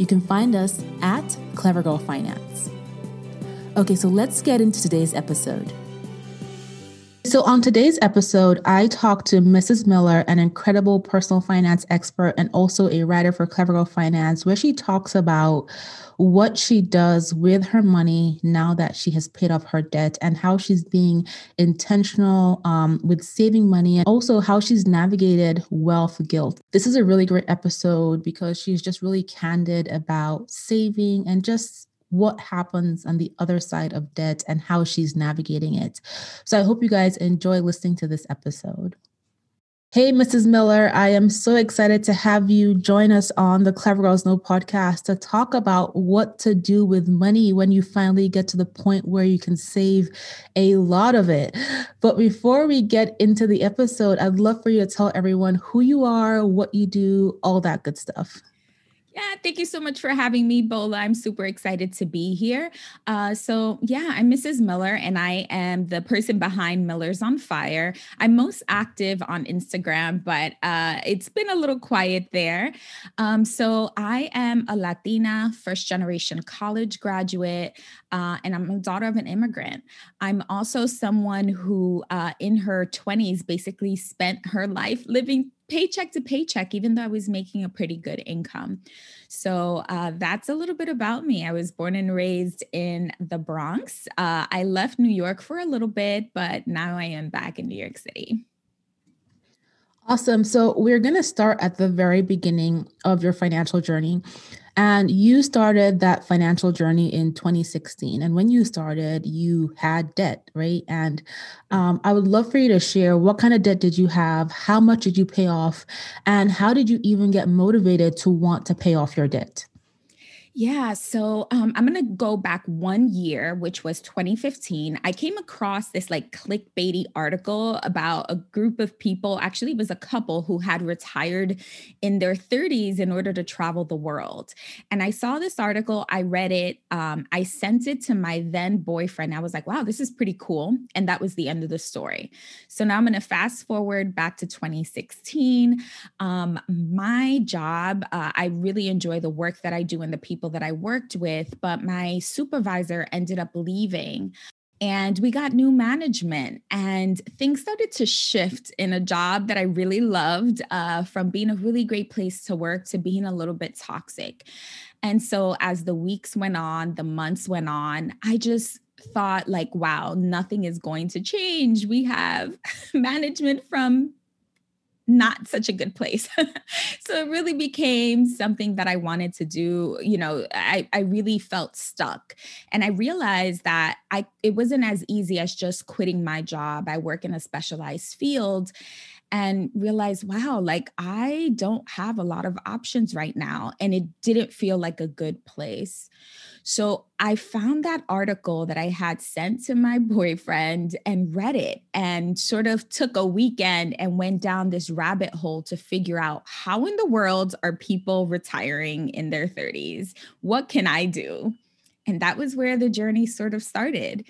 you can find us at Clever Girl Finance. Okay, so let's get into today's episode. So, on today's episode, I talked to Mrs. Miller, an incredible personal finance expert and also a writer for Clever Girl Finance, where she talks about what she does with her money now that she has paid off her debt and how she's being intentional um, with saving money and also how she's navigated wealth guilt. This is a really great episode because she's just really candid about saving and just what happens on the other side of debt and how she's navigating it. So I hope you guys enjoy listening to this episode. Hey, Mrs. Miller, I am so excited to have you join us on the Clever Girls Know podcast to talk about what to do with money when you finally get to the point where you can save a lot of it. But before we get into the episode, I'd love for you to tell everyone who you are, what you do, all that good stuff. Yeah, thank you so much for having me, Bola. I'm super excited to be here. Uh, so, yeah, I'm Mrs. Miller, and I am the person behind Miller's on Fire. I'm most active on Instagram, but uh, it's been a little quiet there. Um, so, I am a Latina, first generation college graduate, uh, and I'm a daughter of an immigrant. I'm also someone who, uh, in her 20s, basically spent her life living paycheck to paycheck, even though I was making a pretty good income. So uh, that's a little bit about me. I was born and raised in the Bronx. Uh, I left New York for a little bit, but now I am back in New York City. Awesome. So we're going to start at the very beginning of your financial journey. And you started that financial journey in 2016. And when you started, you had debt, right? And um, I would love for you to share what kind of debt did you have? How much did you pay off? And how did you even get motivated to want to pay off your debt? Yeah, so um, I'm gonna go back one year, which was 2015. I came across this like clickbaity article about a group of people. Actually, it was a couple who had retired in their 30s in order to travel the world. And I saw this article. I read it. Um, I sent it to my then boyfriend. I was like, "Wow, this is pretty cool." And that was the end of the story. So now I'm gonna fast forward back to 2016. Um, my job, uh, I really enjoy the work that I do and the people people that I worked with, but my supervisor ended up leaving and we got new management and things started to shift in a job that i really loved uh, from being a really great place to work to being a little bit toxic. And so as the weeks went on the months went on i just thought like wow nothing is going to change. We have management from not such a good place. so it really became something that I wanted to do. You know, I, I really felt stuck. And I realized that I it wasn't as easy as just quitting my job. I work in a specialized field and realize, wow, like I don't have a lot of options right now. And it didn't feel like a good place. So I found that article that I had sent to my boyfriend and read it and sort of took a weekend and went down this rabbit hole to figure out how in the world are people retiring in their 30s? What can I do? And that was where the journey sort of started.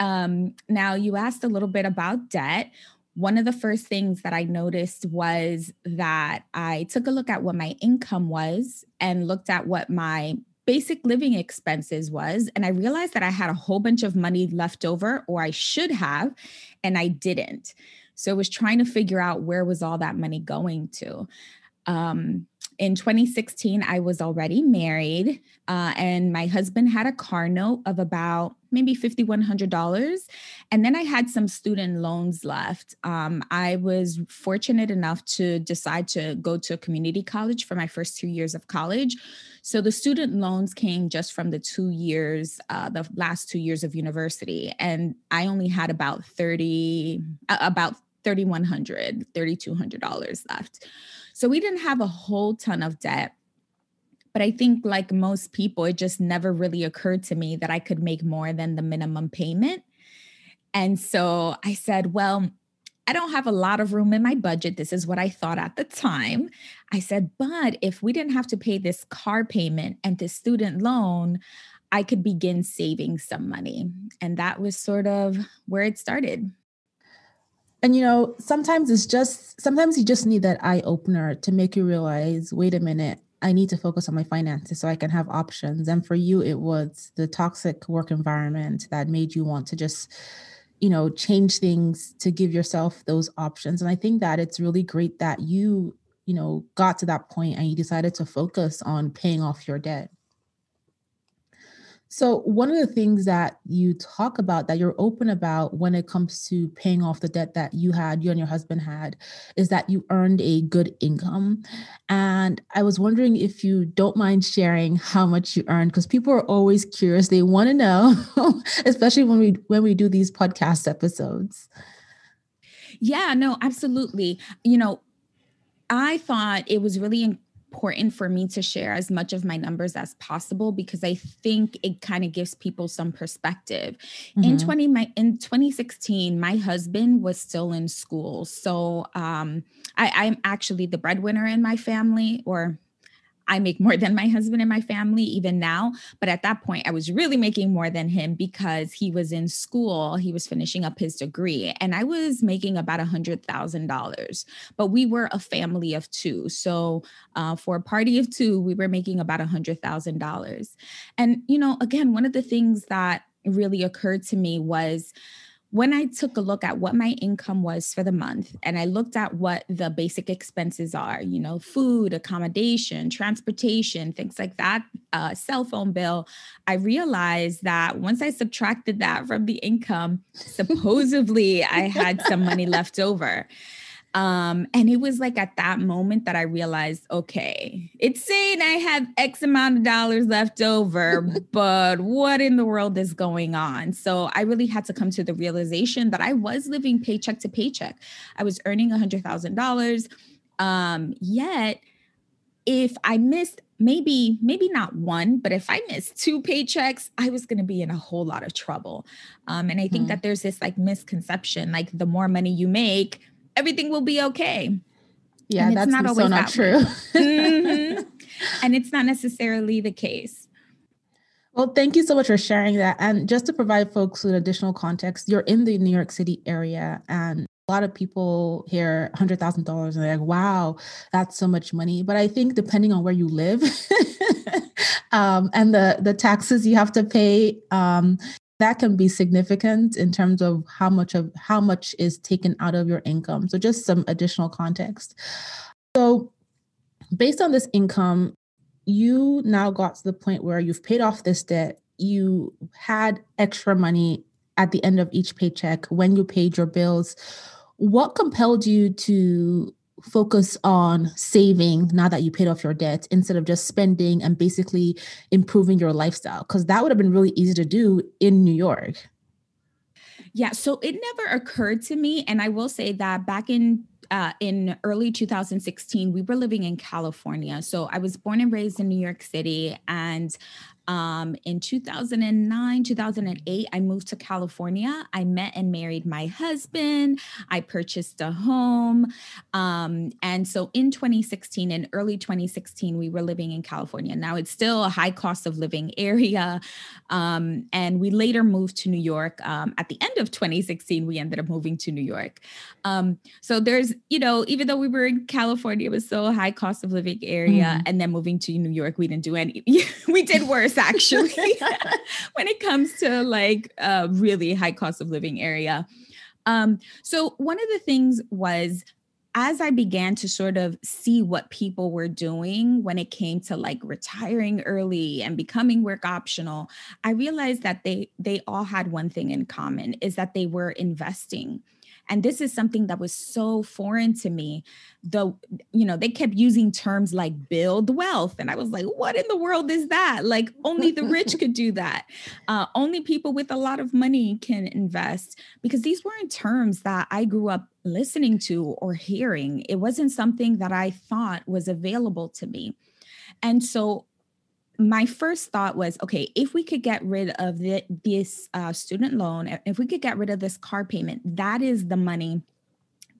Um, now, you asked a little bit about debt one of the first things that I noticed was that I took a look at what my income was and looked at what my basic living expenses was. And I realized that I had a whole bunch of money left over, or I should have, and I didn't. So I was trying to figure out where was all that money going to. Um, in 2016, I was already married, uh, and my husband had a car note of about maybe $5,100. And then I had some student loans left. Um, I was fortunate enough to decide to go to a community college for my first two years of college. So the student loans came just from the two years, uh, the last two years of university. And I only had about 30, uh, about $3,100, $3,200 left. So we didn't have a whole ton of debt. But I think, like most people, it just never really occurred to me that I could make more than the minimum payment. And so I said, well, I don't have a lot of room in my budget. This is what I thought at the time. I said, but if we didn't have to pay this car payment and this student loan, I could begin saving some money. And that was sort of where it started. And you know, sometimes it's just sometimes you just need that eye opener to make you realize, wait a minute, I need to focus on my finances so I can have options. And for you, it was the toxic work environment that made you want to just, you know, change things to give yourself those options. And I think that it's really great that you, you know, got to that point and you decided to focus on paying off your debt. So, one of the things that you talk about that you're open about when it comes to paying off the debt that you had, you and your husband had, is that you earned a good income. And I was wondering if you don't mind sharing how much you earned because people are always curious. They want to know, especially when we when we do these podcast episodes. Yeah, no, absolutely. You know, I thought it was really important for me to share as much of my numbers as possible because I think it kind of gives people some perspective. Mm-hmm. In 20 my in 2016, my husband was still in school. So um I, I'm actually the breadwinner in my family, or I make more than my husband and my family even now. But at that point, I was really making more than him because he was in school. He was finishing up his degree, and I was making about a $100,000. But we were a family of two. So uh, for a party of two, we were making about a $100,000. And, you know, again, one of the things that really occurred to me was, when I took a look at what my income was for the month and I looked at what the basic expenses are, you know, food, accommodation, transportation, things like that, uh, cell phone bill, I realized that once I subtracted that from the income, supposedly I had some money left over. Um, and it was like at that moment that I realized, okay, it's saying I have X amount of dollars left over, but what in the world is going on? So I really had to come to the realization that I was living paycheck to paycheck. I was earning a hundred thousand dollars. Um, yet if I missed maybe maybe not one but if i missed two paychecks i was going to be in a whole lot of trouble um, and i think mm-hmm. that there's this like misconception like the more money you make everything will be okay. Yeah, that's not always so not true. mm-hmm. And it's not necessarily the case. Well, thank you so much for sharing that. And just to provide folks with additional context, you're in the New York City area and a lot of people hear $100,000 and they're like, wow, that's so much money. But I think depending on where you live um, and the, the taxes you have to pay, um, that can be significant in terms of how much of how much is taken out of your income. So just some additional context. So based on this income, you now got to the point where you've paid off this debt, you had extra money at the end of each paycheck when you paid your bills. What compelled you to focus on saving now that you paid off your debt instead of just spending and basically improving your lifestyle because that would have been really easy to do in New York. Yeah, so it never occurred to me and I will say that back in uh, in early 2016, we were living in California. So I was born and raised in New York City. And um, in 2009, 2008, I moved to California. I met and married my husband. I purchased a home. Um, and so in 2016, in early 2016, we were living in California. Now it's still a high cost of living area. Um, and we later moved to New York. Um, at the end of 2016, we ended up moving to New York. Um, so there's, you know, even though we were in California, it was still a high cost of living area. Mm-hmm. And then moving to New York, we didn't do any, we did worse actually. When it comes to like a really high cost of living area. Um, so one of the things was as I began to sort of see what people were doing when it came to like retiring early and becoming work optional, I realized that they they all had one thing in common is that they were investing and this is something that was so foreign to me. The you know they kept using terms like build wealth and i was like what in the world is that? Like only the rich could do that. Uh, only people with a lot of money can invest because these weren't terms that i grew up listening to or hearing. It wasn't something that i thought was available to me. And so my first thought was okay if we could get rid of the, this uh, student loan if we could get rid of this car payment that is the money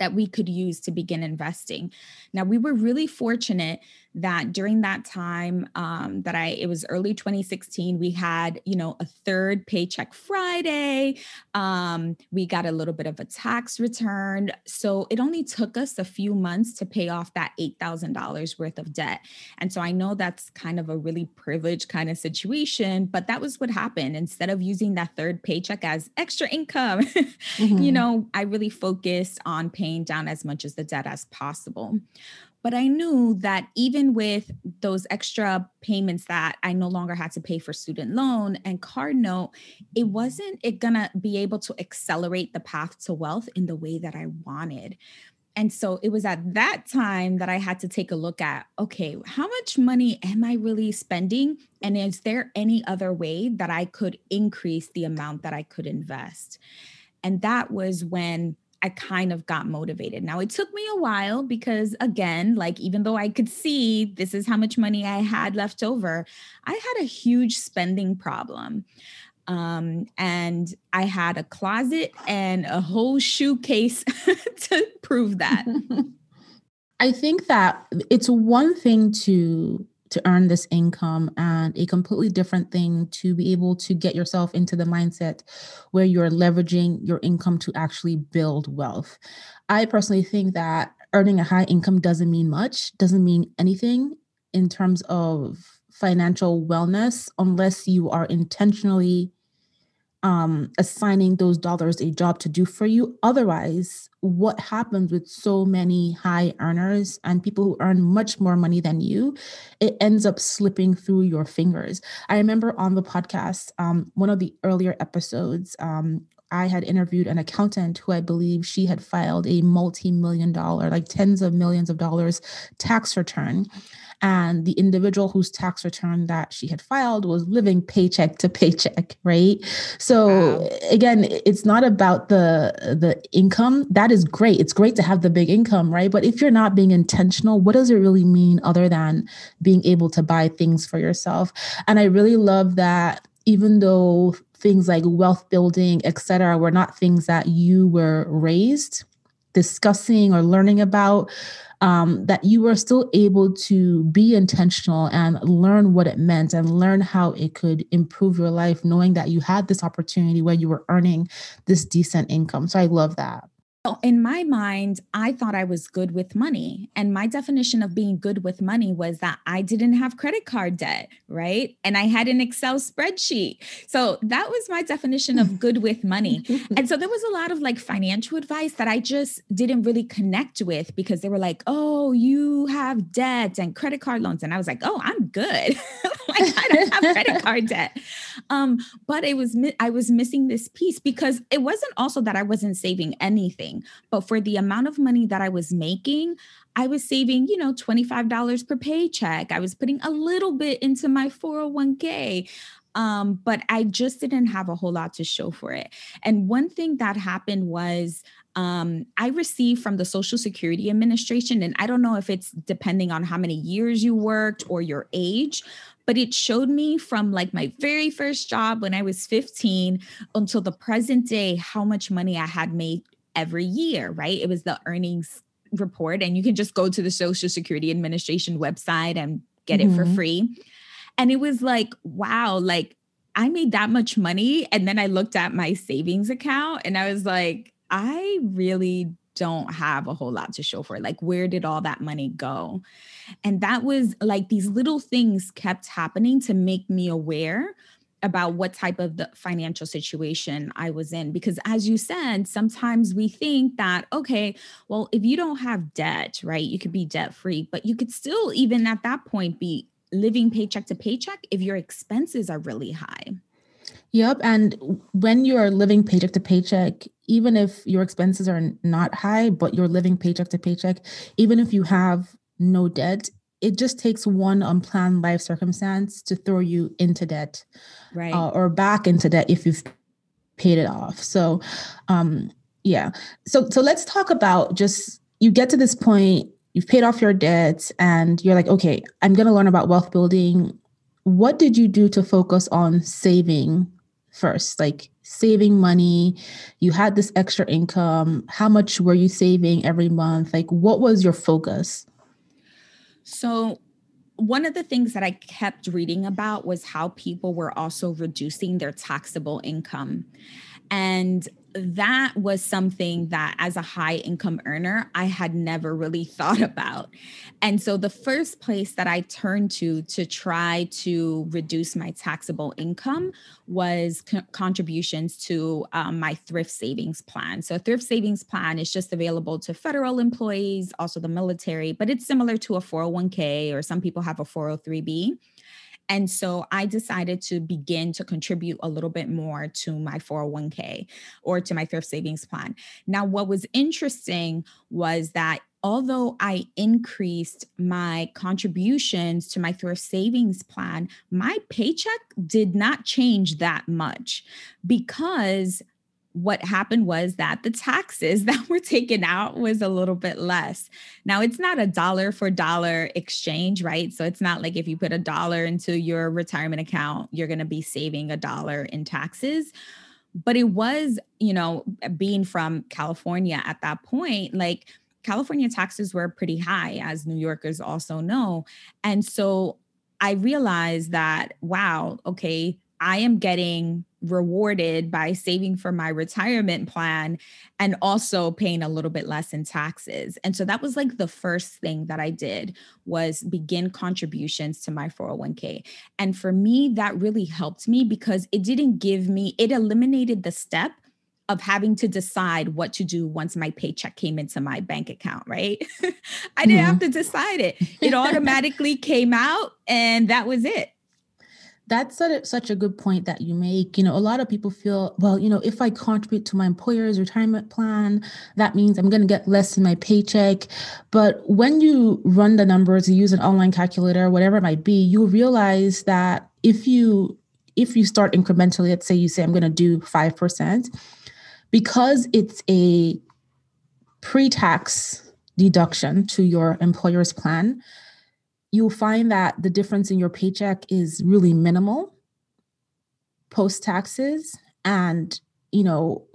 that we could use to begin investing now we were really fortunate that during that time um, that I it was early 2016, we had you know a third paycheck Friday. Um, we got a little bit of a tax return, so it only took us a few months to pay off that eight thousand dollars worth of debt. And so I know that's kind of a really privileged kind of situation, but that was what happened. Instead of using that third paycheck as extra income, mm-hmm. you know, I really focused on paying down as much as the debt as possible. But I knew that even with those extra payments that I no longer had to pay for student loan and card note, it wasn't it gonna be able to accelerate the path to wealth in the way that I wanted. And so it was at that time that I had to take a look at okay, how much money am I really spending? And is there any other way that I could increase the amount that I could invest? And that was when I kind of got motivated. Now, it took me a while because, again, like even though I could see this is how much money I had left over, I had a huge spending problem. Um, and I had a closet and a whole shoe case to prove that. I think that it's one thing to to earn this income and a completely different thing to be able to get yourself into the mindset where you're leveraging your income to actually build wealth. I personally think that earning a high income doesn't mean much, doesn't mean anything in terms of financial wellness unless you are intentionally um, assigning those dollars a job to do for you. Otherwise, what happens with so many high earners and people who earn much more money than you, it ends up slipping through your fingers. I remember on the podcast, um, one of the earlier episodes, um, I had interviewed an accountant who I believe she had filed a multi million dollar, like tens of millions of dollars tax return. And the individual whose tax return that she had filed was living paycheck to paycheck right? So wow. again it's not about the the income. That is great. It's great to have the big income right? But if you're not being intentional what does it really mean other than being able to buy things for yourself? And i really love that even though things like wealth building et cetera, were not things that you were raised discussing or learning about um, that you were still able to be intentional and learn what it meant and learn how it could improve your life, knowing that you had this opportunity where you were earning this decent income. So I love that in my mind, I thought I was good with money. And my definition of being good with money was that I didn't have credit card debt, right? And I had an Excel spreadsheet. So that was my definition of good with money. and so there was a lot of like financial advice that I just didn't really connect with because they were like, oh, you have debt and credit card loans. And I was like, oh, I'm good. like I don't have credit card debt. Um, but it was, I was missing this piece because it wasn't also that I wasn't saving anything but for the amount of money that I was making, I was saving, you know, $25 per paycheck. I was putting a little bit into my 401k. Um, but I just didn't have a whole lot to show for it. And one thing that happened was um, I received from the Social Security Administration, and I don't know if it's depending on how many years you worked or your age, but it showed me from like my very first job when I was 15 until the present day how much money I had made every year, right? It was the earnings report, and you can just go to the Social Security Administration website and get mm-hmm. it for mm-hmm. free. And it was like, wow, like I made that much money. And then I looked at my savings account and I was like, I really don't have a whole lot to show for it. Like, where did all that money go? And that was like these little things kept happening to make me aware about what type of the financial situation I was in because as you said sometimes we think that okay well if you don't have debt right you could be debt free but you could still even at that point be living paycheck to paycheck if your expenses are really high Yep. And when you're living paycheck to paycheck, even if your expenses are not high, but you're living paycheck to paycheck, even if you have no debt, it just takes one unplanned life circumstance to throw you into debt right. uh, or back into debt if you've paid it off. So um yeah. So so let's talk about just you get to this point you've paid off your debts and you're like okay i'm going to learn about wealth building. What did you do to focus on saving first? Like saving money you had this extra income how much were you saving every month? Like what was your focus so, one of the things that I kept reading about was how people were also reducing their taxable income. And that was something that as a high income earner i had never really thought about. And so the first place that i turned to to try to reduce my taxable income was co- contributions to um, my thrift savings plan. So thrift savings plan is just available to federal employees also the military but it's similar to a 401k or some people have a 403b and so I decided to begin to contribute a little bit more to my 401k or to my thrift savings plan. Now, what was interesting was that although I increased my contributions to my thrift savings plan, my paycheck did not change that much because what happened was that the taxes that were taken out was a little bit less. Now, it's not a dollar for dollar exchange, right? So it's not like if you put a dollar into your retirement account, you're going to be saving a dollar in taxes. But it was, you know, being from California at that point, like California taxes were pretty high, as New Yorkers also know. And so I realized that, wow, okay, I am getting rewarded by saving for my retirement plan and also paying a little bit less in taxes. And so that was like the first thing that I did was begin contributions to my 401k. And for me that really helped me because it didn't give me it eliminated the step of having to decide what to do once my paycheck came into my bank account, right? I didn't mm-hmm. have to decide it. It automatically came out and that was it that's such a good point that you make. You know, a lot of people feel, well, you know, if I contribute to my employer's retirement plan, that means I'm going to get less in my paycheck. But when you run the numbers, you use an online calculator, whatever it might be, you'll realize that if you if you start incrementally, let's say you say I'm going to do 5%, because it's a pre-tax deduction to your employer's plan, you'll find that the difference in your paycheck is really minimal post taxes and you know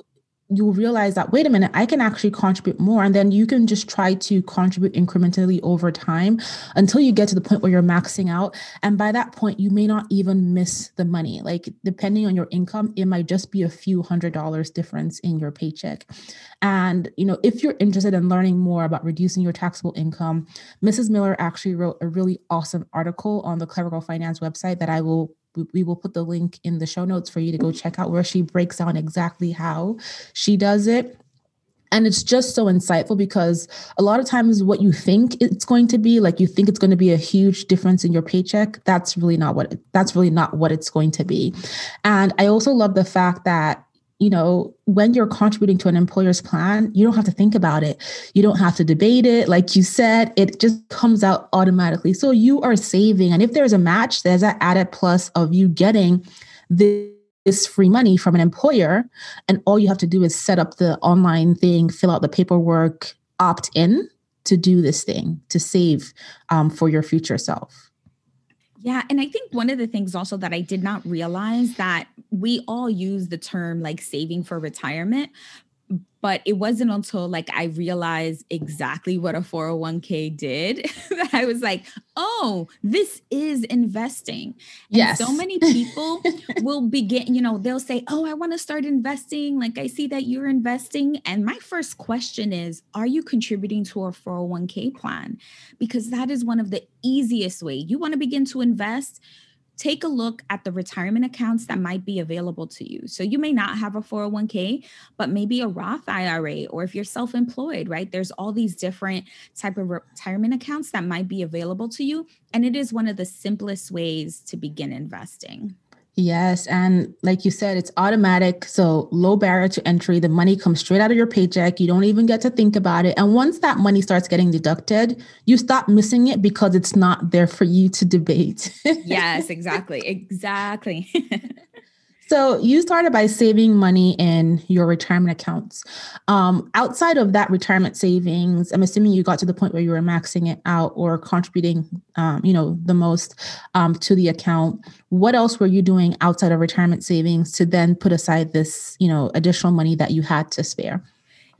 you'll realize that wait a minute i can actually contribute more and then you can just try to contribute incrementally over time until you get to the point where you're maxing out. And by that point you may not even miss the money. Like depending on your income it might just be a few hundred dollars difference in your paycheck. And you know if you're interested in learning more about reducing your taxable income mrs miller actually wrote a really awesome article on the clever girl finance website that i will we will put the link in the show notes for you to go check out where she breaks down exactly how she does it. And it's just so insightful because a lot of times what you think it's going to be like you think it's going to be a huge difference in your paycheck that's really not what that's really not what it's going to be. And i also love the fact that you know, when you're contributing to an employer's plan, you don't have to think about it. You don't have to debate it. Like you said, it just comes out automatically. So you are saving. And if there's a match, there's that added plus of you getting this free money from an employer. And all you have to do is set up the online thing, fill out the paperwork, opt in to do this thing, to save um, for your future self. Yeah. And I think one of the things also that I did not realize that we all use the term like saving for retirement, but it wasn't until like I realized exactly what a 401k did that I was like, oh, this is investing. And yes. so many people will begin, you know, they'll say, oh, I want to start investing. Like I see that you're investing. And my first question is, are you contributing to a 401k plan? Because that is one of the easiest way. You want to begin to invest take a look at the retirement accounts that might be available to you. So you may not have a 401k, but maybe a Roth IRA or if you're self-employed, right? There's all these different type of retirement accounts that might be available to you and it is one of the simplest ways to begin investing. Yes. And like you said, it's automatic. So low barrier to entry. The money comes straight out of your paycheck. You don't even get to think about it. And once that money starts getting deducted, you stop missing it because it's not there for you to debate. yes, exactly. Exactly. So you started by saving money in your retirement accounts. Um, outside of that retirement savings, I'm assuming you got to the point where you were maxing it out or contributing, um, you know, the most um, to the account. What else were you doing outside of retirement savings to then put aside this, you know, additional money that you had to spare?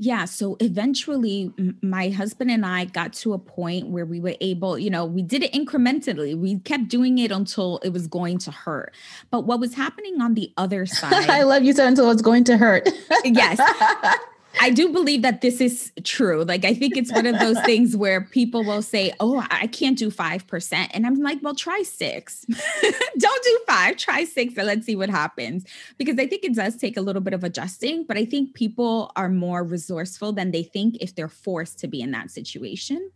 Yeah. So eventually, my husband and I got to a point where we were able, you know, we did it incrementally. We kept doing it until it was going to hurt. But what was happening on the other side? I love you said until it's going to hurt. yes. I do believe that this is true. Like, I think it's one of those things where people will say, Oh, I can't do 5%. And I'm like, Well, try six. Don't do five, try six, and let's see what happens. Because I think it does take a little bit of adjusting, but I think people are more resourceful than they think if they're forced to be in that situation.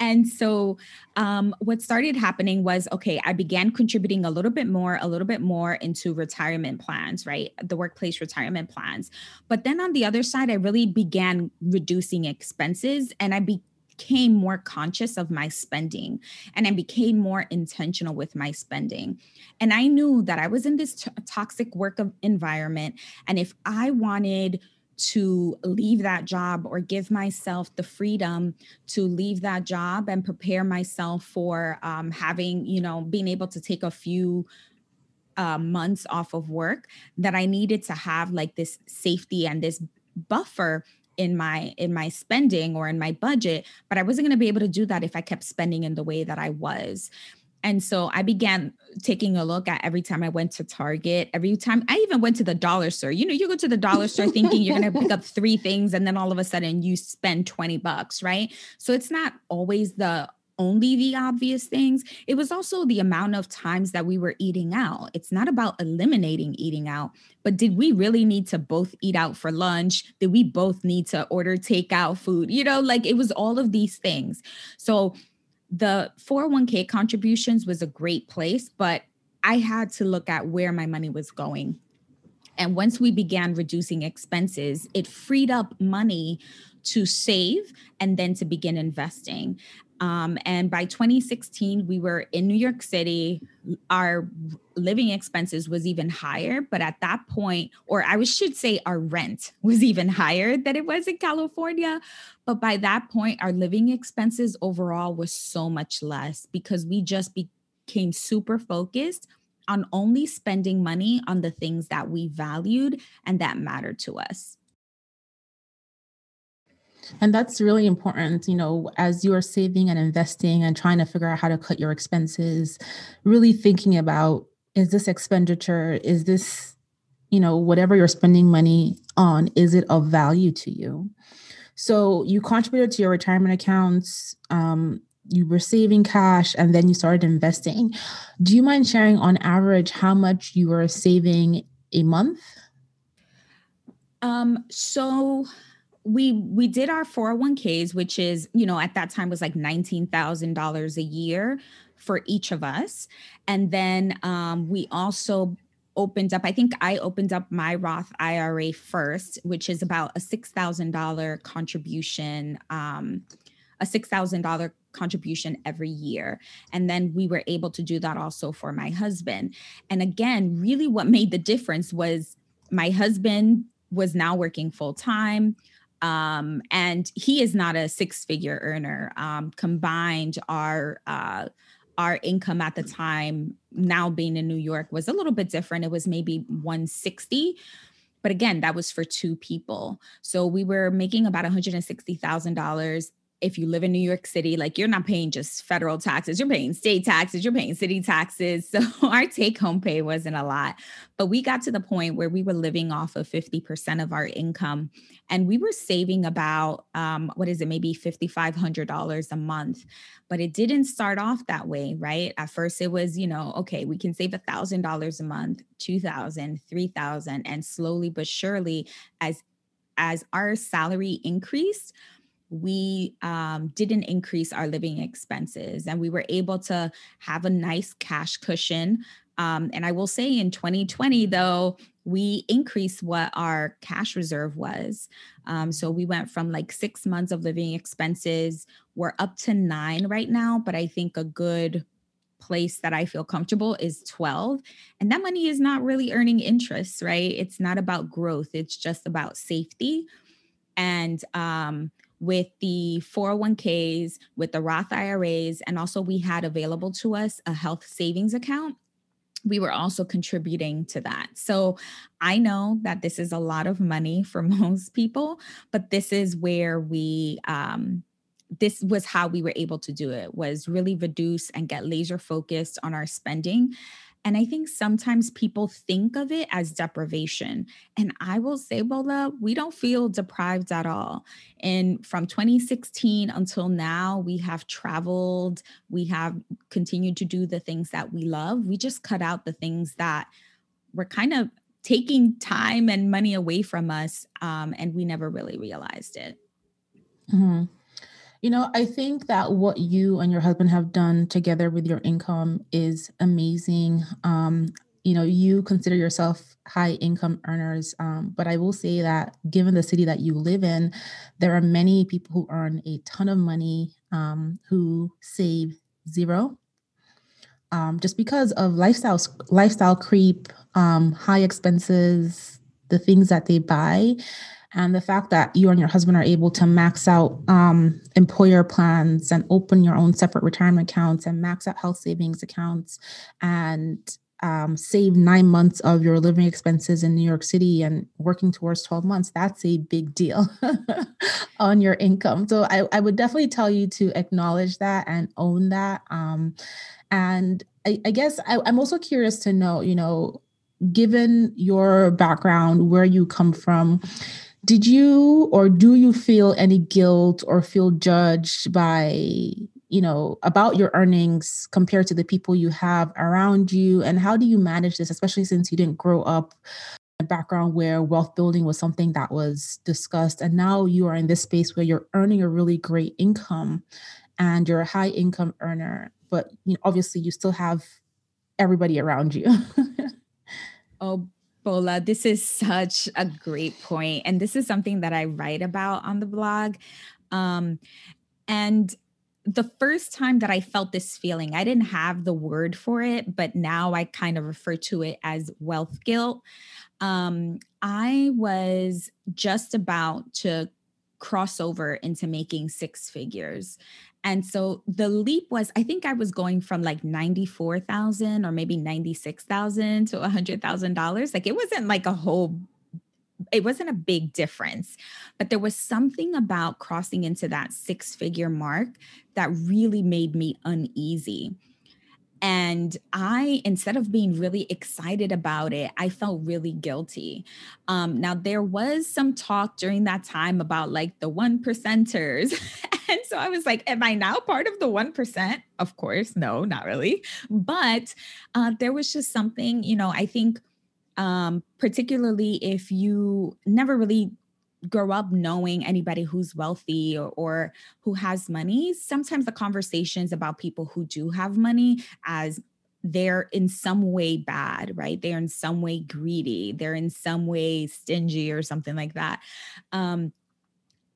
And so um, what started happening was okay, I began contributing a little bit more, a little bit more into retirement plans, right? The workplace retirement plans. But then on the other side, I really began reducing expenses and I became more conscious of my spending and I became more intentional with my spending. And I knew that I was in this t- toxic work environment. And if I wanted to leave that job or give myself the freedom to leave that job and prepare myself for um, having, you know, being able to take a few uh, months off of work, that I needed to have like this safety and this buffer in my in my spending or in my budget but i wasn't going to be able to do that if i kept spending in the way that i was and so I began taking a look at every time I went to Target, every time I even went to the dollar store. You know, you go to the dollar store thinking you're going to pick up three things and then all of a sudden you spend 20 bucks, right? So it's not always the only the obvious things. It was also the amount of times that we were eating out. It's not about eliminating eating out, but did we really need to both eat out for lunch? Did we both need to order takeout food? You know, like it was all of these things. So the 401k contributions was a great place, but I had to look at where my money was going. And once we began reducing expenses, it freed up money to save and then to begin investing. Um, and by 2016, we were in New York City. Our living expenses was even higher, but at that point, or I should say, our rent was even higher than it was in California. But by that point, our living expenses overall was so much less because we just became super focused on only spending money on the things that we valued and that mattered to us. And that's really important, you know, as you are saving and investing and trying to figure out how to cut your expenses, really thinking about is this expenditure, is this, you know, whatever you're spending money on, is it of value to you? So you contributed to your retirement accounts, um, you were saving cash, and then you started investing. Do you mind sharing on average how much you were saving a month? Um, so we we did our 401ks which is you know at that time was like $19000 a year for each of us. And then um, we also opened up i think i opened up my roth ira first which is about a $6000 contribution um, a $6000 contribution every year. And then we were able to do that also for my husband. And again really what made the difference was my husband was now working full time um, and he is not a six figure earner. Um, combined, our uh, our income at the time, now being in New York, was a little bit different. It was maybe 160. But again, that was for two people. So we were making about $160,000 if you live in New York City, like you're not paying just federal taxes, you're paying state taxes, you're paying city taxes. So our take home pay wasn't a lot. But we got to the point where we were living off of 50% of our income and we were saving about, um, what is it, maybe $5,500 a month. But it didn't start off that way, right? At first it was, you know, okay, we can save $1,000 a month, 2000 3000 and slowly but surely as as our salary increased, we um, didn't increase our living expenses and we were able to have a nice cash cushion. Um, and I will say in 2020, though, we increased what our cash reserve was. Um, so we went from like six months of living expenses, we're up to nine right now, but I think a good place that I feel comfortable is 12. And that money is not really earning interest, right? It's not about growth, it's just about safety. And um, with the 401ks, with the Roth IRAs, and also we had available to us a health savings account. We were also contributing to that. So I know that this is a lot of money for most people, but this is where we um, this was how we were able to do it was really reduce and get laser focused on our spending and I think sometimes people think of it as deprivation. And I will say, Bola, we don't feel deprived at all. And from 2016 until now, we have traveled, we have continued to do the things that we love. We just cut out the things that were kind of taking time and money away from us. Um, and we never really realized it. Mm-hmm. You know, I think that what you and your husband have done together with your income is amazing. Um, you know, you consider yourself high income earners, um, but I will say that given the city that you live in, there are many people who earn a ton of money um, who save zero. Um, just because of lifestyle lifestyle creep, um, high expenses, the things that they buy, and the fact that you and your husband are able to max out um, employer plans and open your own separate retirement accounts and max out health savings accounts and um, save nine months of your living expenses in New York City and working towards 12 months, that's a big deal on your income. So I, I, would definitely tell you to acknowledge that and own that. Um, and I, I guess I, I'm also curious to know, you know, given your background, where you come from, did you or do you feel any guilt or feel judged by you know about your earnings compared to the people you have around you? And how do you manage this especially since you didn't grow up in a background where wealth building was something that was discussed and now you are in this space where you're earning a really great income and you're a high income earner but you know, obviously you still have everybody around you? Oh Bola, this is such a great point, and this is something that I write about on the blog. Um, and the first time that I felt this feeling, I didn't have the word for it, but now I kind of refer to it as wealth guilt. Um, I was just about to cross over into making six figures. And so the leap was, I think I was going from like 94,000 or maybe 96,000 to $100,000. Like it wasn't like a whole, it wasn't a big difference, but there was something about crossing into that six figure mark that really made me uneasy. And I, instead of being really excited about it, I felt really guilty. Um, now, there was some talk during that time about like the one percenters. and so I was like, Am I now part of the 1%? Of course, no, not really. But uh, there was just something, you know, I think um, particularly if you never really grow up knowing anybody who's wealthy or, or, who has money, sometimes the conversations about people who do have money as they're in some way bad, right? They're in some way greedy, they're in some way stingy or something like that. Um,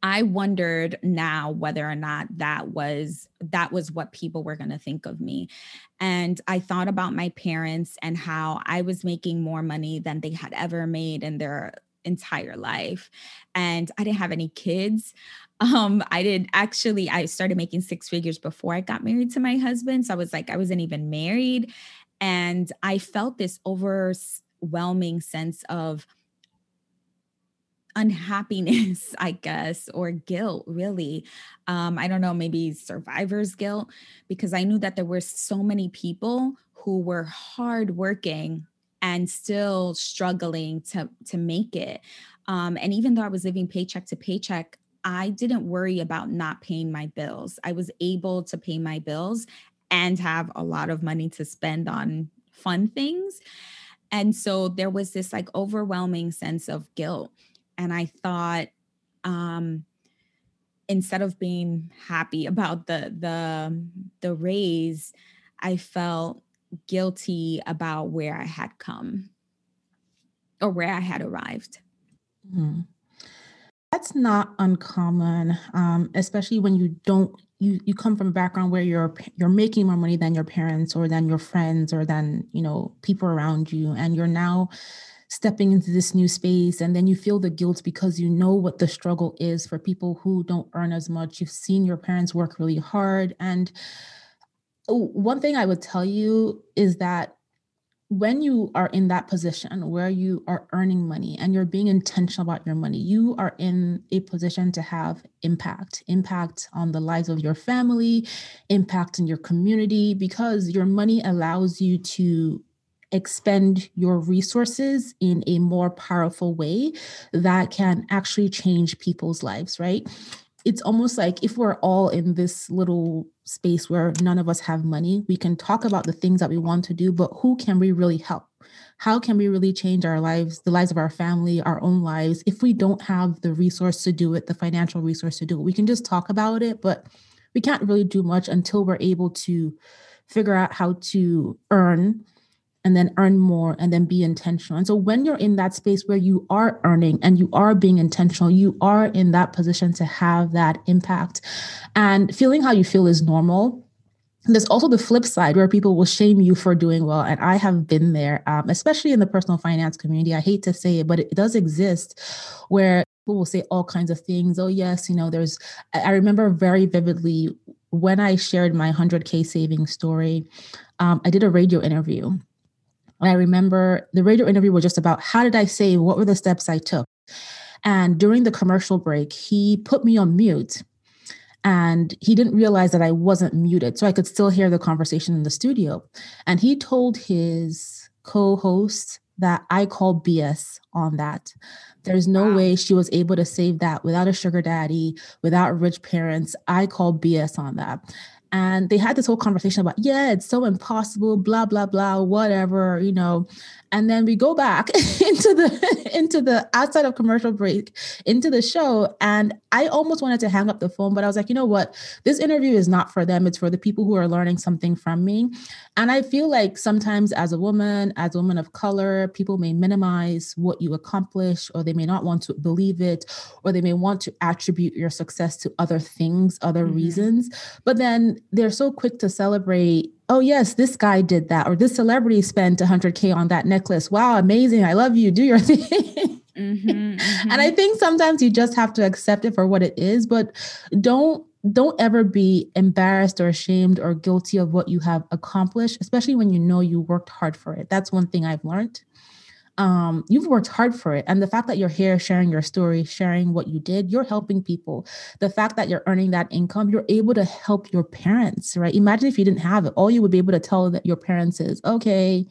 I wondered now whether or not that was that was what people were going to think of me. And I thought about my parents and how I was making more money than they had ever made in their entire life. And I didn't have any kids. Um, I did actually, I started making six figures before I got married to my husband. So I was like, I wasn't even married. And I felt this overwhelming sense of unhappiness, I guess, or guilt, really. Um, I don't know, maybe survivor's guilt, because I knew that there were so many people who were hardworking and still struggling to to make it. Um, and even though I was living paycheck to paycheck, I didn't worry about not paying my bills. I was able to pay my bills and have a lot of money to spend on fun things. And so there was this like overwhelming sense of guilt. And I thought, um, instead of being happy about the the the raise, I felt guilty about where I had come or where I had arrived. Mm-hmm. That's not uncommon, um, especially when you don't you you come from a background where you're you're making more money than your parents or than your friends or than you know people around you, and you're now stepping into this new space and then you feel the guilt because you know what the struggle is for people who don't earn as much you've seen your parents work really hard and one thing I would tell you is that when you are in that position where you are earning money and you're being intentional about your money, you are in a position to have impact, impact on the lives of your family, impact in your community, because your money allows you to expend your resources in a more powerful way that can actually change people's lives, right? It's almost like if we're all in this little space where none of us have money. We can talk about the things that we want to do, but who can we really help? How can we really change our lives, the lives of our family, our own lives, if we don't have the resource to do it, the financial resource to do it? We can just talk about it, but we can't really do much until we're able to figure out how to earn and then earn more and then be intentional. And so when you're in that space where you are earning and you are being intentional, you are in that position to have that impact. And feeling how you feel is normal. There's also the flip side where people will shame you for doing well. And I have been there, um, especially in the personal finance community. I hate to say it, but it does exist where people will say all kinds of things. Oh, yes, you know, there's, I remember very vividly when I shared my 100K saving story, um, I did a radio interview I remember the radio interview was just about how did I save? What were the steps I took? And during the commercial break, he put me on mute and he didn't realize that I wasn't muted. So I could still hear the conversation in the studio. And he told his co host that I called BS on that. There's no wow. way she was able to save that without a sugar daddy, without rich parents. I called BS on that and they had this whole conversation about yeah it's so impossible blah blah blah whatever you know and then we go back into the into the outside of commercial break into the show. And i almost wanted to hang up the phone but i was like you know what? This interview is not for them. It's for the people who are learning something from me. And i feel like sometimes as a woman as a woman of color people may minimize what you accomplish or they may not want to believe it or they may want to attribute your success to other things other mm-hmm. reasons. But then they're so quick to celebrate oh yes this guy did that or this celebrity spent 100k on that necklace. Wow amazing. I love you. Do your thing. Mm-hmm, mm-hmm. and i think sometimes you just have to accept it for what it is but don't don't ever be embarrassed or ashamed or guilty of what you have accomplished especially when you know you worked hard for it. That's one thing i've learned um, you've worked hard for it. And the fact that you're here sharing your story, sharing what you did, you're helping people. The fact that you're earning that income, you're able to help your parents, right? Imagine if you didn't have it. All you would be able to tell that your parents is, okay,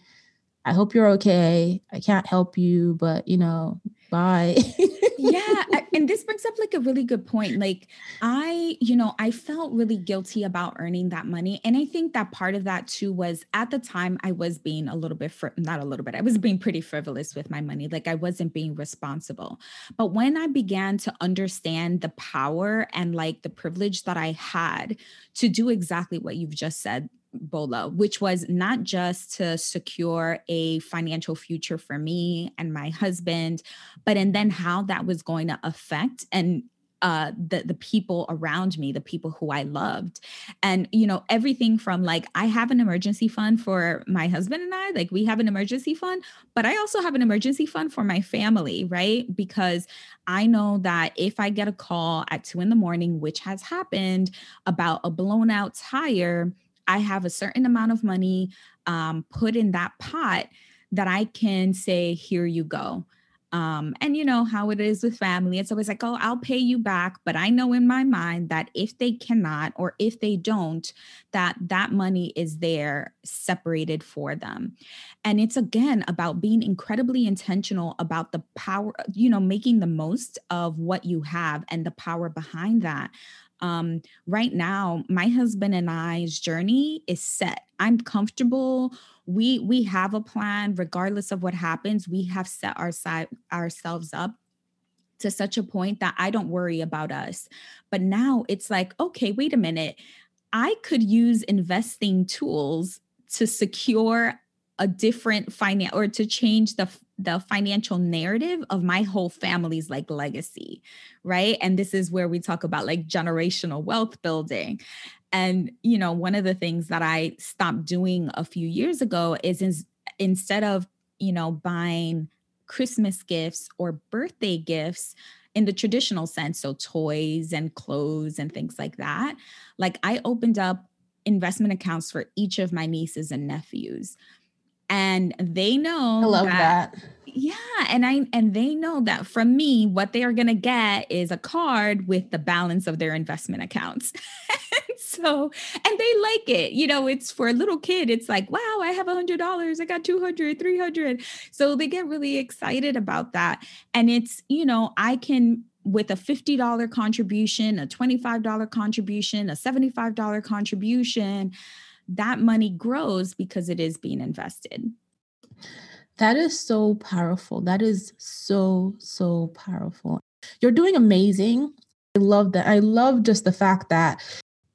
I hope you're okay. I can't help you, but you know, bye. yeah. And this brings up like a really good point. Like, I, you know, I felt really guilty about earning that money. And I think that part of that too was at the time I was being a little bit, fr- not a little bit, I was being pretty frivolous with my money. Like, I wasn't being responsible. But when I began to understand the power and like the privilege that I had to do exactly what you've just said, Bola, which was not just to secure a financial future for me and my husband, but and then how that was going to affect and uh the the people around me the people who i loved. And you know everything from like i have an emergency fund for my husband and i like we have an emergency fund but i also have an emergency fund for my family right? Because i know that if i get a call at two in the morning which has happened about a blown out tire I have a certain amount of money um, put in that pot that I can say, here you go. Um, and you know how it is with family. It's always like, oh, I'll pay you back. But I know in my mind that if they cannot or if they don't, that that money is there separated for them. And it's again about being incredibly intentional about the power, you know, making the most of what you have and the power behind that um, right now my husband and i's journey is set. I'm comfortable. We we have a plan regardless of what happens we have set our side ourselves up to such a point that i don't worry about us. But now it's like okay wait a minute. I could use investing tools to secure a different finance or to change the the financial narrative of my whole family's like legacy right? And this is where we talk about like generational wealth building. And you know one of the things that i stopped doing a few years ago is, is instead of you know buying christmas gifts or birthday gifts in the traditional sense so toys and clothes and things like that like i opened up investment accounts for each of my nieces and nephews and they know I love that, that, Yeah, and I and they know that from me what they are going to get is a card with the balance of their investment accounts. so, and they like it. You know, it's for a little kid it's like, "Wow, I have a $100. I got 200, 300." So they get really excited about that. And it's, you know, I can with a $50 contribution, a $25 contribution, a $75 contribution, that money grows because it is being invested. That is so powerful. That is so, so powerful. You're doing amazing. I love that. I love just the fact that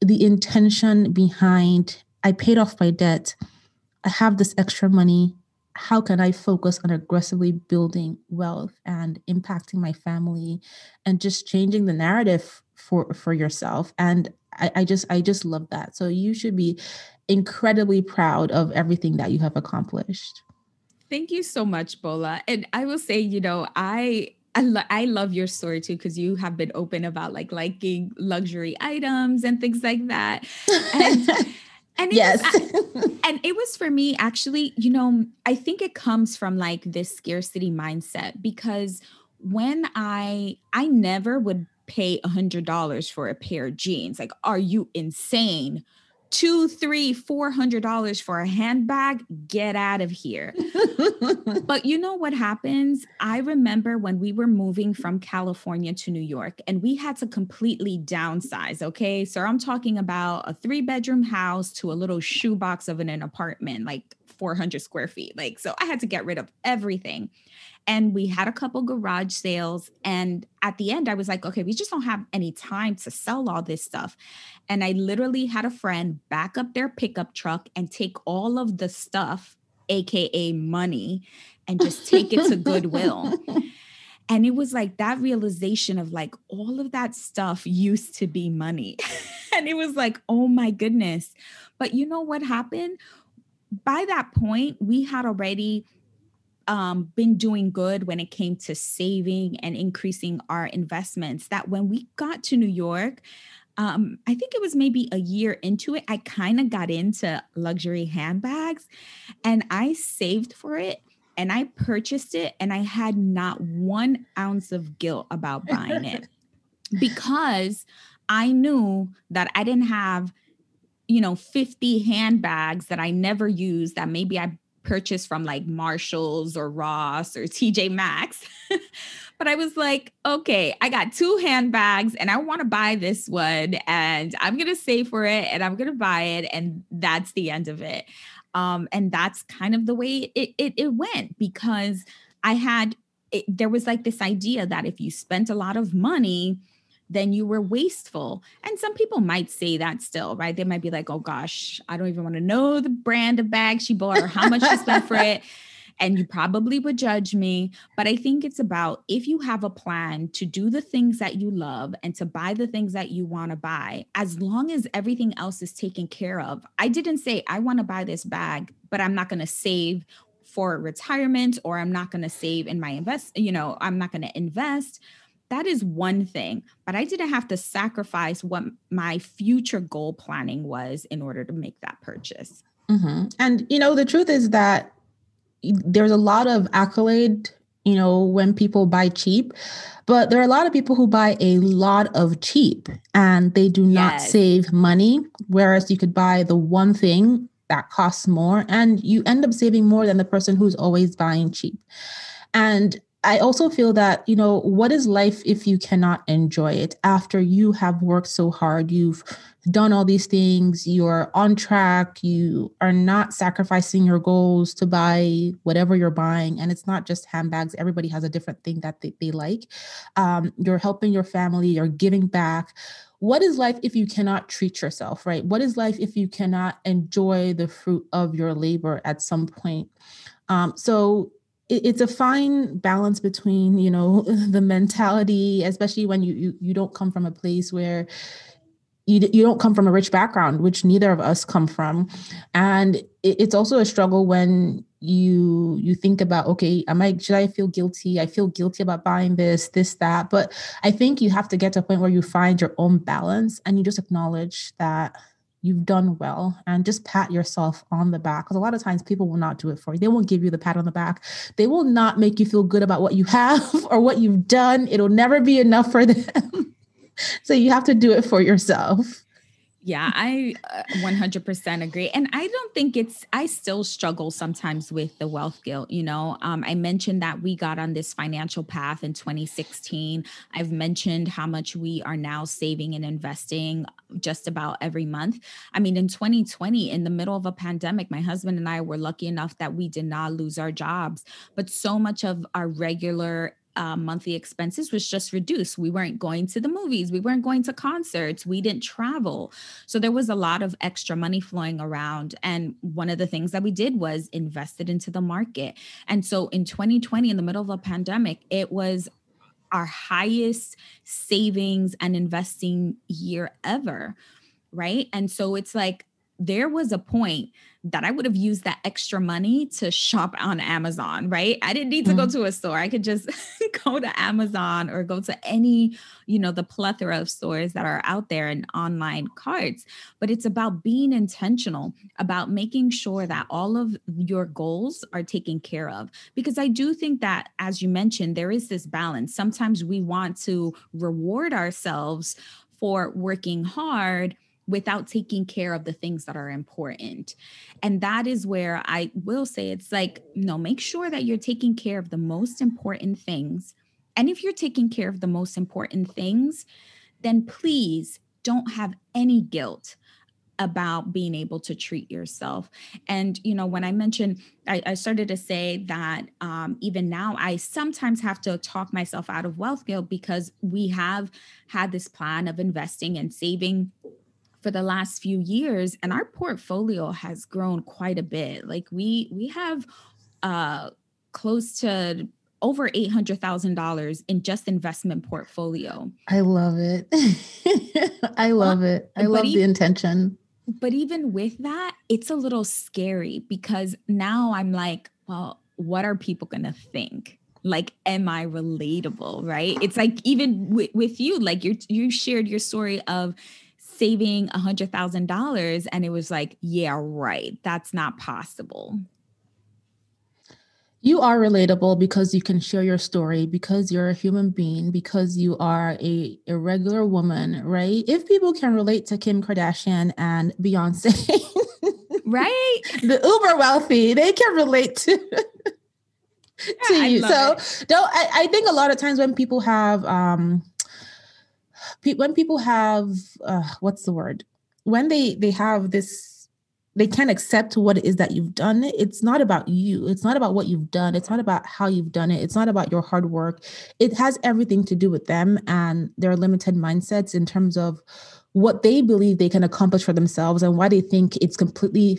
the intention behind I paid off my debt. I have this extra money. How can I focus on aggressively building wealth and impacting my family and just changing the narrative for for yourself? And I, I just I just love that. So you should be incredibly proud of everything that you have accomplished. Thank you so much, Bola. And I will say, you know, I I, lo- I love your story too because you have been open about like liking luxury items and things like that. And, and yes, was, and it was for me actually. You know, I think it comes from like this scarcity mindset because when I I never would pay a hundred dollars for a pair of jeans. Like, are you insane? Two, three, four hundred dollars for a handbag, get out of here. but you know what happens? I remember when we were moving from California to New York and we had to completely downsize. Okay. So I'm talking about a three bedroom house to a little shoebox of an, an apartment, like 400 square feet. Like, so I had to get rid of everything. And we had a couple garage sales. And at the end, I was like, okay, we just don't have any time to sell all this stuff. And I literally had a friend back up their pickup truck and take all of the stuff, AKA money, and just take it to Goodwill. And it was like that realization of like all of that stuff used to be money. and it was like, oh my goodness. But you know what happened? By that point, we had already um, been doing good when it came to saving and increasing our investments. That when we got to New York, um, I think it was maybe a year into it, I kind of got into luxury handbags and I saved for it and I purchased it and I had not one ounce of guilt about buying it because I knew that I didn't have, you know, 50 handbags that I never used that maybe I purchase from like Marshalls or Ross or TJ Maxx. but I was like, okay, I got two handbags and I want to buy this one and I'm going to save for it and I'm going to buy it. And that's the end of it. Um, and that's kind of the way it, it, it went because I had, it, there was like this idea that if you spent a lot of money, then you were wasteful. And some people might say that still, right? They might be like, oh gosh, I don't even want to know the brand of bag she bought or how much she spent for it. And you probably would judge me. But I think it's about if you have a plan to do the things that you love and to buy the things that you want to buy, as long as everything else is taken care of. I didn't say, I want to buy this bag, but I'm not going to save for retirement or I'm not going to save in my invest, you know, I'm not going to invest that is one thing but i didn't have to sacrifice what my future goal planning was in order to make that purchase mm-hmm. and you know the truth is that there's a lot of accolade you know, when people buy cheap. But there are a lot of people who buy a lot of cheap and they do not save money. Whereas you could buy the one thing that costs more and you end up saving more than the person who's always buying cheap. And I also feel that, you know, what is life if you cannot enjoy it after you have worked so hard? You've done all these things, you're on track, you are not sacrificing your goals to buy whatever you're buying. And it's not just handbags, everybody has a different thing that they, they like. Um, you're helping your family, you're giving back. What is life if you cannot treat yourself, right? What is life if you cannot enjoy the fruit of your labor at some point? Um, so it's a fine balance between you know the mentality especially when you, you you don't come from a place where you, you don't come from a rich background which neither of us come from. And it, it's also a struggle when you you think about okay am i should i feel guilty? I feel guilty about buying this this that. But i think you have to get to a point where you find your own balance and you just acknowledge that you've done well and just pat yourself on the back because a lot of times people will not do it for you. They won't give you the pat on the back. They will not make you feel good about what you have or what you've done. It'll never be enough for them. So you have to do it for yourself yeah, I 100% uh, agree. And I don't think it's, I still struggle sometimes with the wealth guilt. You know, um, I mentioned that we got on this financial path in 2016. I've mentioned how much we are now saving and investing just about every month. I mean, in 2020, in the middle of a pandemic, my husband and I were lucky enough that we did not lose our jobs, but so much of our regular uh, monthly expenses was just reduced. We weren't going to the movies, we weren't going to concerts, we didn't travel. So there was a lot of extra money flowing around. And one of the things that we did was invested into the market. And so in 2020, in the middle of a pandemic, it was our highest savings and investing year ever. Right. And so it's like there was a point that I would have used that extra money to shop on Amazon, right? I didn't need to mm-hmm. go to a store. I could just go to Amazon or go to any, you know, the plethora of stores that are out there and online carts. But it's about being intentional, about making sure that all of your goals are taken care of. Because I do think that, as you mentioned, there is this balance. Sometimes we want to reward ourselves for working hard without taking care of the things that are important. And that is where I will say it's like, no, make sure that you're taking care of the most important things. And if you're taking care of the most important things, then please don't have any guilt about being able to treat yourself. And, you know, when I mentioned, I, I started to say that um, even now, I sometimes have to talk myself out of wealth guilt because we have had this plan of investing and saving for the last few years and our portfolio has grown quite a bit like we we have uh close to over $800,000 in just investment portfolio. I love it. I love it. I love even, the intention. But even with that, it's a little scary because now I'm like, well, what are people going to think? Like, am I relatable? Right. It's like, even w- with you, like you you shared your story of saving a hundred thousand dollars and it was like yeah right that's not possible. You are relatable because you can share your story because you're a human being because you are a, a regular woman right? If people can relate to kim kardashian and beyonce right? the uber wealthy they can relate to to yeah, you. so it. don't I, I think a lot of times when people have um when people have uh, what's the word? When they they have this they can't accept what it is that you've done it's not about you. It's not about what you've done. It's not about how you've done it. It's not about your hard work. It has everything to do with them and their limited mindsets in terms of what they believe they can accomplish for themselves and why they think it's completely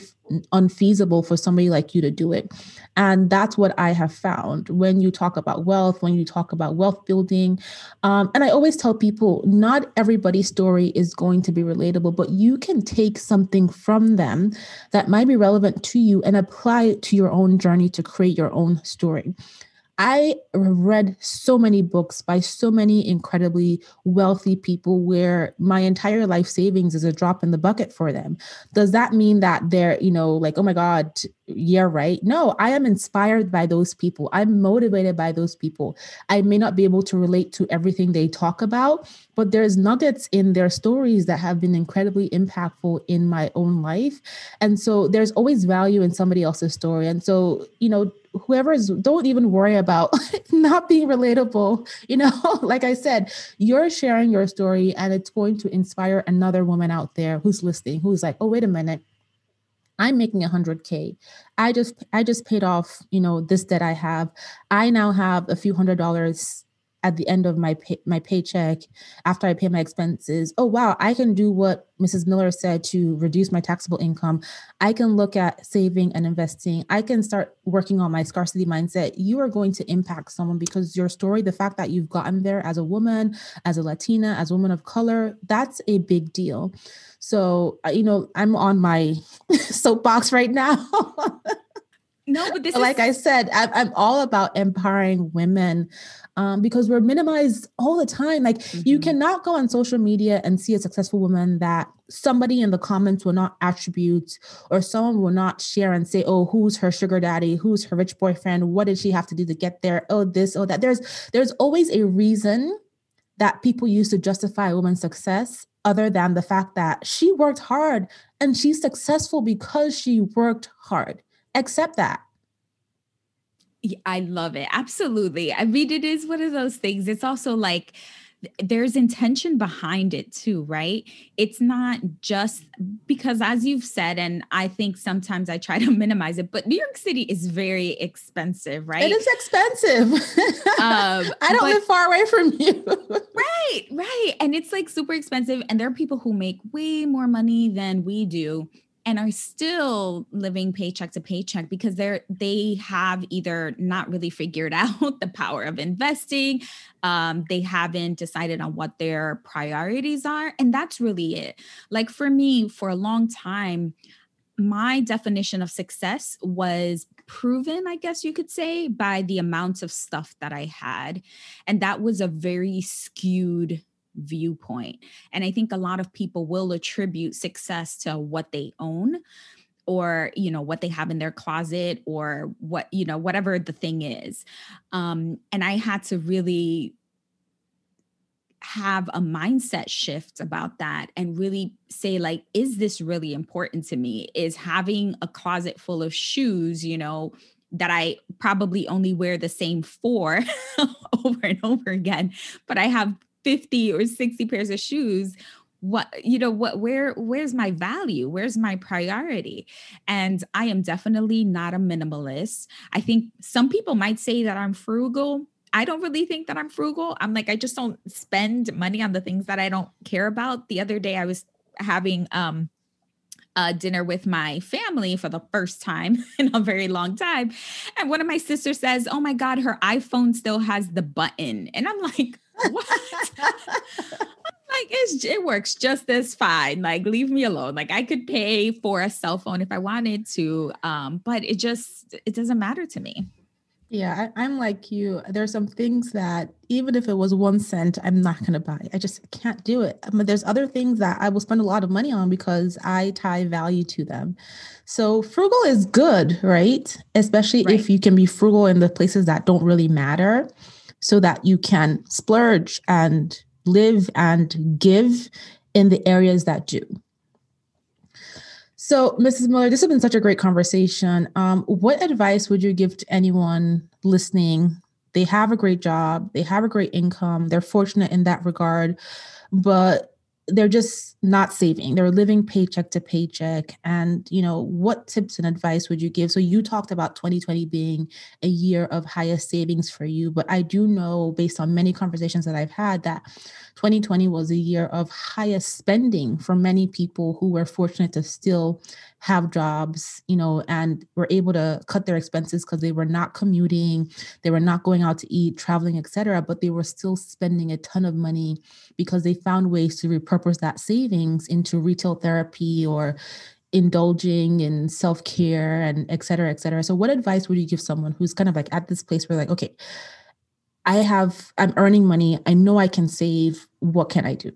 unfeasible for somebody like you to do it. And that's what I have found when you talk about wealth, when you talk about wealth building. Um, and I always tell people not everybody's story is going to be relatable, but you can take something from them that might be relevant to you and apply it to your own journey to create your own story. I read so many books by so many incredibly wealthy people where my entire life savings is a drop in the bucket for them. Does that mean that they're, you know, like, oh my God, yeah, right? No, I am inspired by those people. I'm motivated by those people. I may not be able to relate to everything they talk about, but there's nuggets in their stories that have been incredibly impactful in my own life. And so there's always value in somebody else's story. And so, you know, whoever is don't even worry about not being relatable you know? Like i said you're sharing your story and it's going to inspire another woman out there who's listening who's like oh wait a minute. I'm making 100k i just i just paid off you know this debt i have. I now have a few hundred dollars at the end of my pay, my paycheck after I pay my expenses, oh wow, I can do what Mrs. Miller said to reduce my taxable income. I can look at saving and investing. I can start working on my scarcity mindset. You are going to impact someone because your story, the fact that you've gotten there as a woman, as a Latina, as a woman of color, that's a big deal. So, uh, you know, I'm on my soapbox right now. no, but this like is- I said, I'm, I'm all about empowering women um, because we're minimized all the time. Like mm-hmm. you cannot go on social media and see a successful woman that somebody in the comments will not attribute or someone will not share and say, oh, who's her sugar daddy? Who's her rich boyfriend? What did she have to do to get there? Oh, this, oh, that. There's there's always a reason that people use to justify a woman's success other than the fact that she worked hard and she's successful because she worked hard. Accept that. I love it. Absolutely. I mean, it is one of those things. It's also like there's intention behind it too, right? It's not just because, as you've said, and I think sometimes I try to minimize it, but New York City is very expensive, right? It is expensive. Um, I don't but, live far away from you. right, right. And it's like super expensive. And there are people who make way more money than we do and are still living paycheck to paycheck because they're they have either not really figured out the power of investing um, they haven't decided on what their priorities are and that's really it. Like for me for a long time my definition of success was proven i guess you could say by the amount of stuff that i had and that was a very skewed viewpoint. And I think a lot of people will attribute success to what they own or you know what they have in their closet or what you know whatever the thing is um and i had to really have a mindset shift about that and really say like is this really important to me is having a closet full of shoes you know that I probably only wear the same four over and over again, but I have 50 or 60 pairs of shoes what you know what where where's my value? Where's my priority? And i am definitely not a minimalist. I think some people might say that i'm frugal. I don't really think that i'm frugal. I'm like i just don't spend money on the things that i don't care about. The other day i was having um dinner with my family for the first time in a very long time. And one of my sisters says, Oh my God, her iPhone still has the button. And I'm like, what? like it's, it works just as fine. Like leave me alone. Like I could pay for a cell phone if I wanted to, um, but it just it doesn't matter to me. Yeah, I, am like you. There's some things that even if it was one cent, I'm not gonna buy. I just can't do it. But there's other things that I will spend a lot of money on because I tie value to them. So frugal is good, right? Especially right. if you can be frugal in the places that don't really matter so that you can splurge and live and give in the areas that do. So, Mrs. Miller, this has been such a great conversation. Um, what advice would you give to anyone listening? They have a great job, they have a great income, they're fortunate in that regard, but they're just not saving. They're living paycheck to paycheck. And you know what tips and advice would you give? So you talked about 2020 being a year of highest savings for you but i do know based on many conversations that i've had that 2020 was a year of highest spending for many people who were fortunate to still have jobs, you know, and were able to cut their expenses because they were not commuting, they were not going out to eat, traveling, etc. But they were still spending a ton of money because they found ways to repurpose that savings into retail therapy or indulging in self-care and et cetera, et cetera. So what advice would you give someone who's kind of like at this place where like, okay, I have, I'm earning money. I know I can save. What can I do?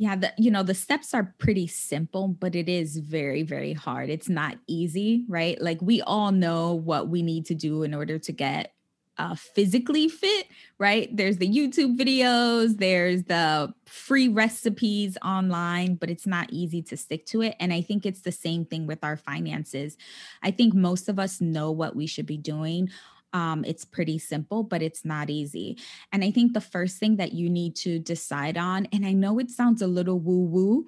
Yeah, the, you know, the steps are pretty simple, but it is very, very hard. It's not easy, right? Like we all know what we need to do in order to get uh, physically fit, right? There's the YouTube videos, there's the free recipes online, but it's not easy to stick to it. And I think it's the same thing with our finances. I think most of us know what we should be doing. Um, it's pretty simple, but it's not easy. And I think the first thing that you need to decide on, and I know it sounds a little woo woo,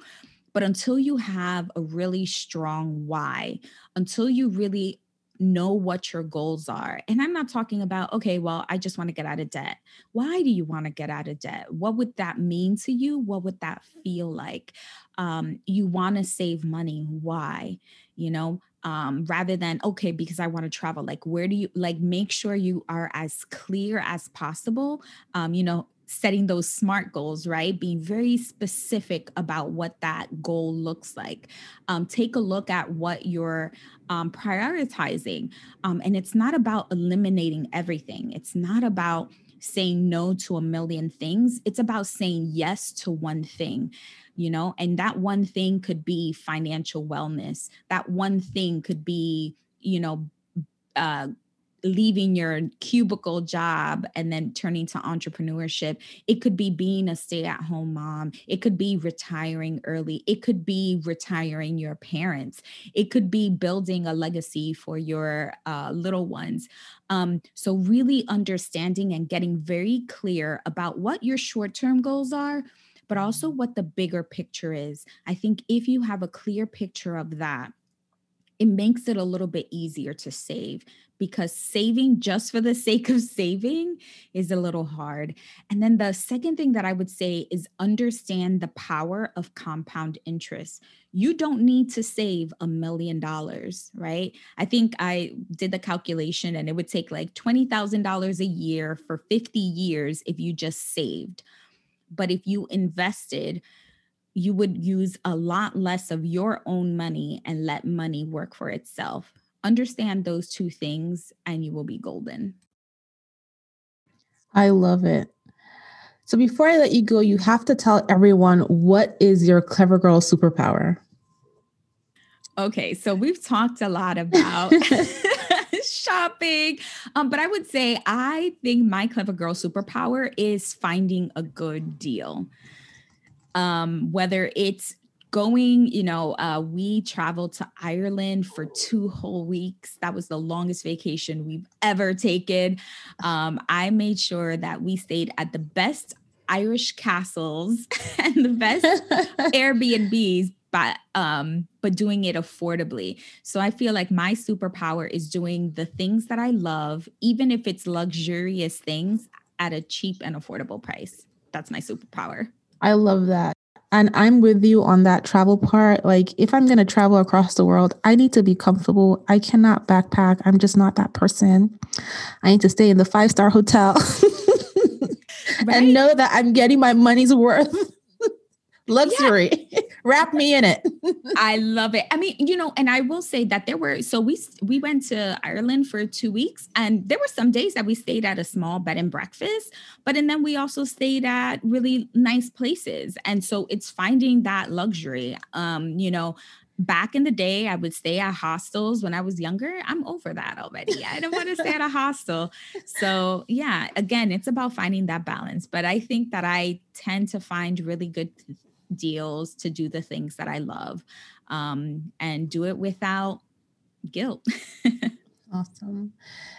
but until you have a really strong why, until you really know what your goals are. And I'm not talking about, okay, well, I just want to get out of debt. Why do you want to get out of debt? What would that mean to you? What would that feel like? Um, you want to save money. Why? You know, um, rather than, okay, because I want to travel. Like, where do you like make sure you are as clear as possible? Um, you know, setting those smart goals, right? Being very specific about what that goal looks like. Um, take a look at what you're um, prioritizing. Um, and it's not about eliminating everything, it's not about saying no to a million things, it's about saying yes to one thing. You know, and that one thing could be financial wellness. That one thing could be, you know, uh, leaving your cubicle job and then turning to entrepreneurship. It could be being a stay at home mom. It could be retiring early. It could be retiring your parents. It could be building a legacy for your uh, little ones. Um, so, really understanding and getting very clear about what your short term goals are. But also, what the bigger picture is. I think if you have a clear picture of that, it makes it a little bit easier to save because saving just for the sake of saving is a little hard. And then the second thing that I would say is understand the power of compound interest. You don't need to save a million dollars, right? I think I did the calculation and it would take like $20,000 a year for 50 years if you just saved. But if you invested, you would use a lot less of your own money and let money work for itself. Understand those two things and you will be golden. I love it. So before I let you go, you have to tell everyone what is your clever girl superpower? Okay, so we've talked a lot about shopping. Um, but I would say I think my clever girl superpower is finding a good deal. Um, whether it's going, you know, uh, we traveled to Ireland for two whole weeks. That was the longest vacation we've ever taken. Um, I made sure that we stayed at the best Irish castles and the best Airbnbs, but um, but doing it affordably. So I feel like my superpower is doing the things that I love, even if it's luxurious things at a cheap and affordable price. That's my superpower. I love that. And I'm with you on that travel part. Like, if I'm going to travel across the world, I need to be comfortable. I cannot backpack. I'm just not that person. I need to stay in the five star hotel right? and know that I'm getting my money's worth. Luxury. Yeah. Wrap me in it. I love it. I mean, you know, and I will say that there were so we we went to Ireland for 2 weeks and there were some days that we stayed at a small bed and breakfast, but and then we also stayed at really nice places. And so it's finding that luxury. Um, you know, back in the day, I would stay at hostels when I was younger. I'm over that already. I don't want to stay at a hostel. So, yeah, again, it's about finding that balance. But I think that I tend to find really good deals to do the things that I love um, and do it without guilt. awesome.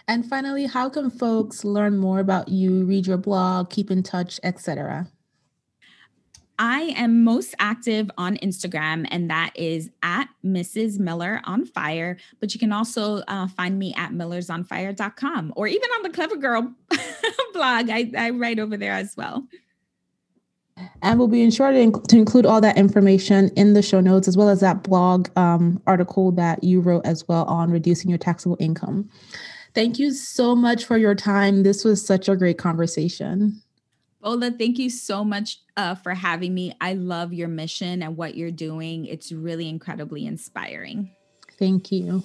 And finally, how can folks learn more about you, read your blog, keep in touch, etc.? I am most active on Instagram, and that is at Mrs. Miller on Fire. But you can also uh, find me at millersonfire.com or even on the Clever Girl blog. I, I write over there as well. And we'll be sure to, to, include all that information in the show notes, as well as that blog um, article that you wrote as well on reducing your taxable income. Thank you so much for your time. This was such a great conversation. Bola, thank you so much uh, for having me. I love your mission and what you're doing. It's really incredibly inspiring. Thank you.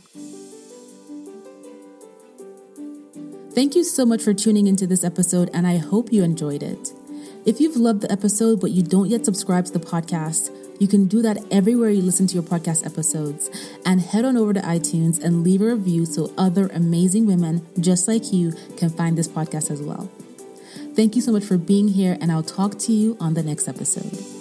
Thank you so much for tuning into this episode, and I hope you enjoyed it. If you've loved the episode but you don't yet subscribe to the podcast, you can do that everywhere you listen to your podcast episodes. And head on over to iTunes and leave a review so other amazing women just like you can find this podcast as well. Thank you so much for being here, and I'll talk to you on the next episode.